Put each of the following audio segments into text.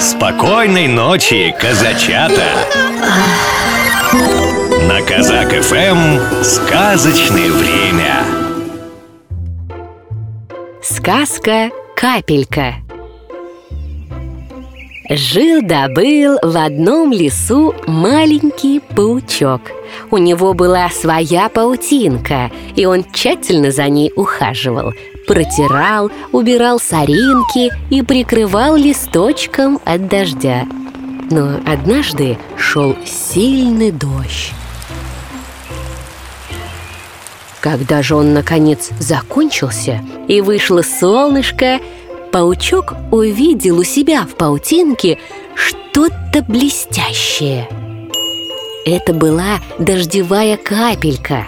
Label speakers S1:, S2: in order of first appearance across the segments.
S1: Спокойной ночи, казачата! На Казак ФМ сказочное время.
S2: Сказка «Капелька» Жил-добыл в одном лесу маленький паучок У него была своя паутинка, и он тщательно за ней ухаживал Протирал, убирал соринки и прикрывал листочком от дождя Но однажды шел сильный дождь когда же он, наконец, закончился и вышло солнышко, паучок увидел у себя в паутинке что-то блестящее. Это была дождевая капелька.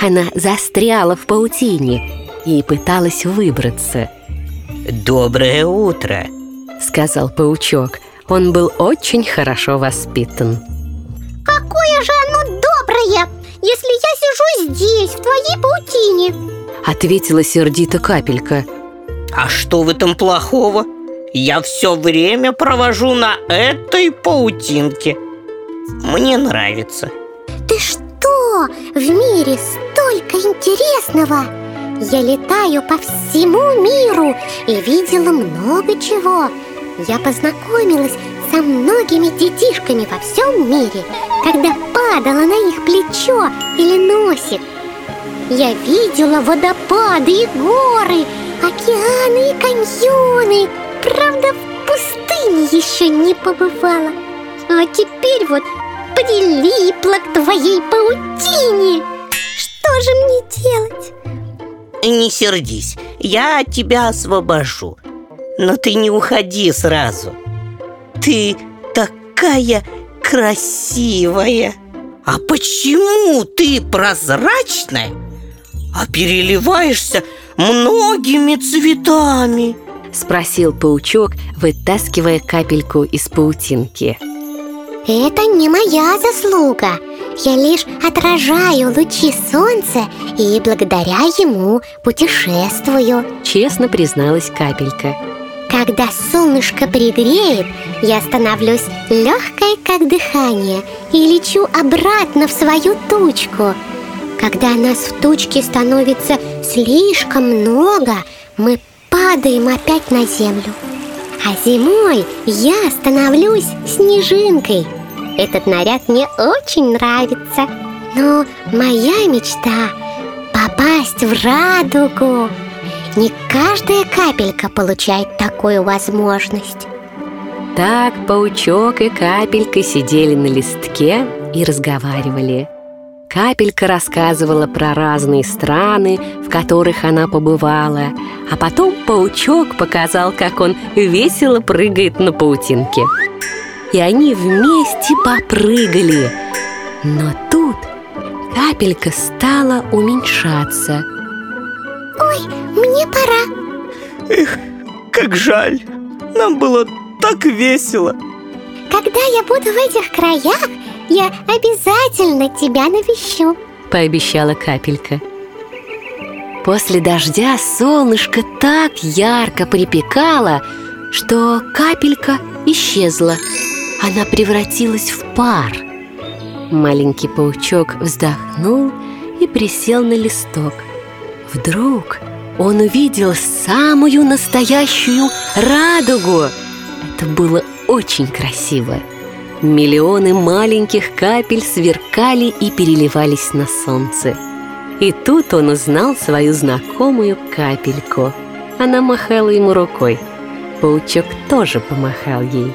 S2: Она застряла в паутине и пыталась выбраться.
S3: «Доброе утро!»
S2: — сказал паучок. Он был очень хорошо воспитан.
S4: Какое же оно доброе, если я сижу здесь, в твоей паутине
S2: Ответила сердито капелька –
S3: а что в этом плохого? Я все время провожу на этой паутинке Мне нравится
S4: Ты что? В мире столько интересного Я летаю по всему миру и видела много чего. Я познакомилась со многими детишками во всем мире Когда падала на их плечо или носик. Я видела водопады и горы океаны и каньоны. Правда, в пустыне еще не побывала. А теперь вот прилипла к твоей паутине. Что же мне делать?
S3: Не сердись, я тебя освобожу. Но ты не уходи сразу. Ты такая красивая. А почему ты прозрачная, а переливаешься многими цветами?
S2: Спросил паучок, вытаскивая капельку из паутинки.
S4: Это не моя заслуга Я лишь отражаю лучи солнца и благодаря ему путешествую
S2: Честно призналась капелька
S4: когда солнышко пригреет, я становлюсь легкой, как дыхание, и лечу обратно в свою тучку. Когда нас в тучке становится слишком много, мы падаем опять на землю. А зимой я становлюсь снежинкой. Этот наряд мне очень нравится. Но моя мечта – попасть в радугу. Не каждая капелька получает такую возможность.
S2: Так паучок и капелька сидели на листке и разговаривали – Капелька рассказывала про разные страны, в которых она побывала, а потом паучок показал, как он весело прыгает на паутинке. И они вместе попрыгали. Но тут капелька стала уменьшаться.
S4: Ой, мне пора.
S3: Эх, как жаль. Нам было так весело.
S4: Когда я буду в этих краях, я обязательно тебя навещу
S2: Пообещала капелька После дождя солнышко так ярко припекало, что капелька исчезла Она превратилась в пар Маленький паучок вздохнул и присел на листок Вдруг он увидел самую настоящую радугу Это было очень красиво Миллионы маленьких капель сверкали и переливались на солнце. И тут он узнал свою знакомую капельку. Она махала ему рукой. Паучок тоже помахал ей.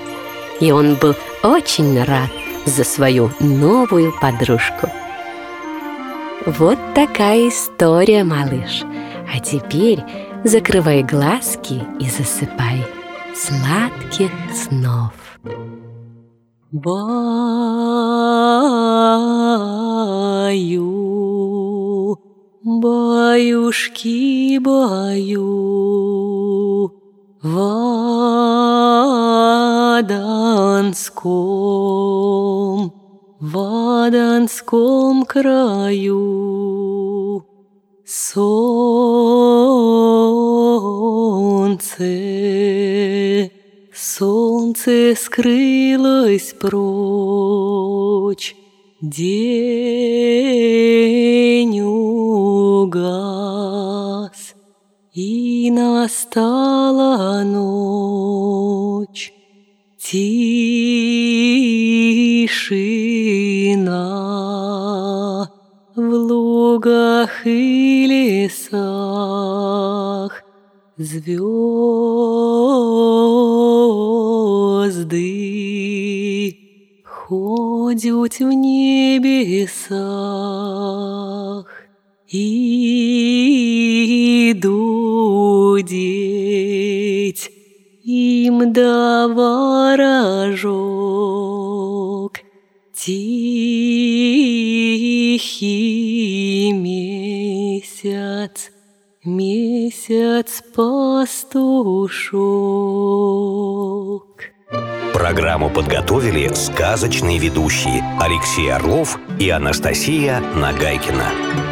S2: И он был очень рад за свою новую подружку. Вот такая история, малыш. А теперь закрывай глазки и засыпай. Сладких снов. Баю, баюшки, баю, в Аданском, в Аданском краю солнце солнце скрылось прочь, День угас, и настала ночь. Тишина в лугах и лесах, Звезды ходят в небесах и дудеть им да ворожок тихий месяц месяц пастушок.
S1: Программу подготовили сказочные ведущие Алексей Орлов и Анастасия Нагайкина.